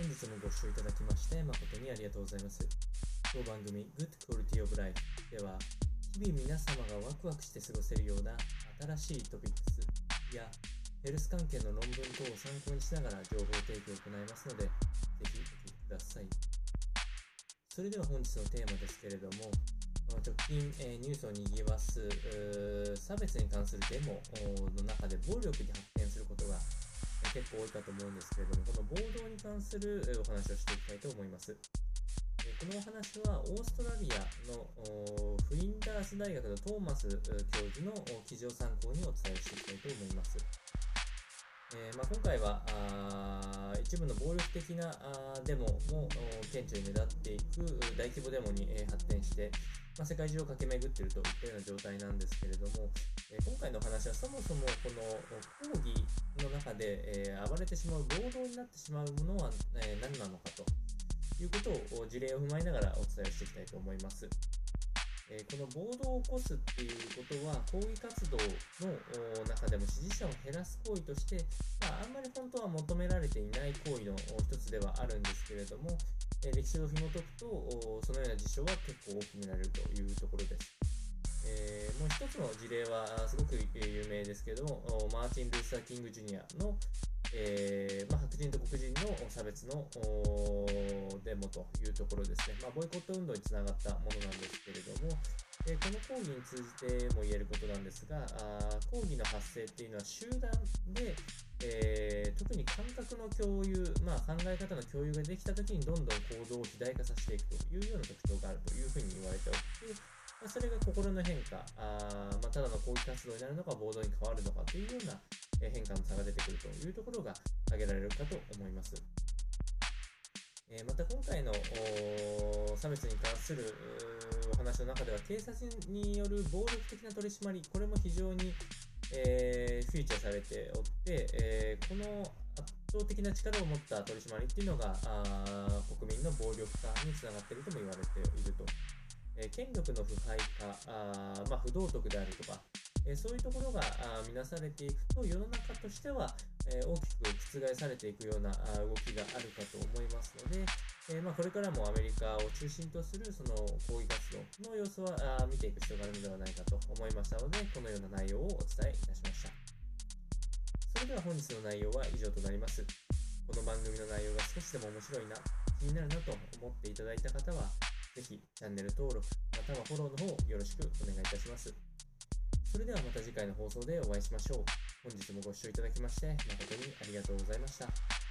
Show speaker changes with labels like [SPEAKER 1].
[SPEAKER 1] 本日もご視聴いただきまして誠にありがとうございます。当番組 Good Quality of Life では日々皆様がワクワクして過ごせるような新しいトピックスやヘルス関係の論文等を参考にしながら情報提供を行いますので、ぜひお聞きください。それでは本日のテーマですけれども、直近、えニュースを賑わす差別に関するデモの中で暴力に発展結構多いかと思うんですけれども、この暴動に関するお話をしていきたいと思います。えこのお話はオーストラリアのフリンダース大学のトーマス教授の記事を参考にお伝えしていきたいと思います。えーまあ、今回はあー一部の暴力的なあデモも顕著に目立っていく大規模デモに、えー発展して、まあ、世界中を駆け巡っているといったような状態なんですけれども、えー今回のお話はそもそもこの抗議で、えー暴れてしまう暴動になってしまうものは、えー何なのかということを事例を踏まえながらお伝えしていきたいと思います。えーこの暴動を起こすっていうことは抗議活動の中でも支持者を減らす行為として、まあ、あんまり本当は求められていない行為の一つではあるんですけれども、えー歴史を紐解くとそのような事象は結構大きく見られるというところです。えーもう一つの事例はすごく有名ですけれども、マーティン・ルーサー・キング・ジュニアの、えーまあ、白人と黒人の差別のデモというところですね、まあ、ボイコット運動につながったものなんですけれども、えこの抗議に通じても言えることなんですが、あー抗議の発生っていうのは集団で、えー特に感覚の共有、まあ、考え方の共有ができたときにどんどん行動を肥大化させていくというような特徴があるというふうに言われており、ま、それが心の変化、あま、ただの抗議活動になるのか、暴動に変わるのかというような変化の差が出てくるというところが挙げられるかと思います。えまた今回の差別に関するお話の中では警察による暴力的な取り締まりこれも非常に、えーフィーチャーされておって、えーこの圧倒的な力を持った取り締まりっていうのがあ国民の暴力化につながっているとも言われていると、え権力の腐敗化あ、まあ、不道徳であるとか、えーそういうところがあ見なされていくと世の中としては、えー大きく覆されていくようなあ動きがあるかと思いますので、えーまあ、これからもアメリカを中心とするその抗議活動の様子はあ見ていく必要があるのではないかと思いましたのでこのような内容をお伝えいたしました。それでは本日の内容は以上となります。この番組の内容が少しでも面白いな気になるなと思っていただいた方はぜひチャンネル登録またはフォローの方よろしくお願いいたしますそれではまた次回の放送でお会いしましょう。本日もご視聴いただきまして誠にありがとうございました。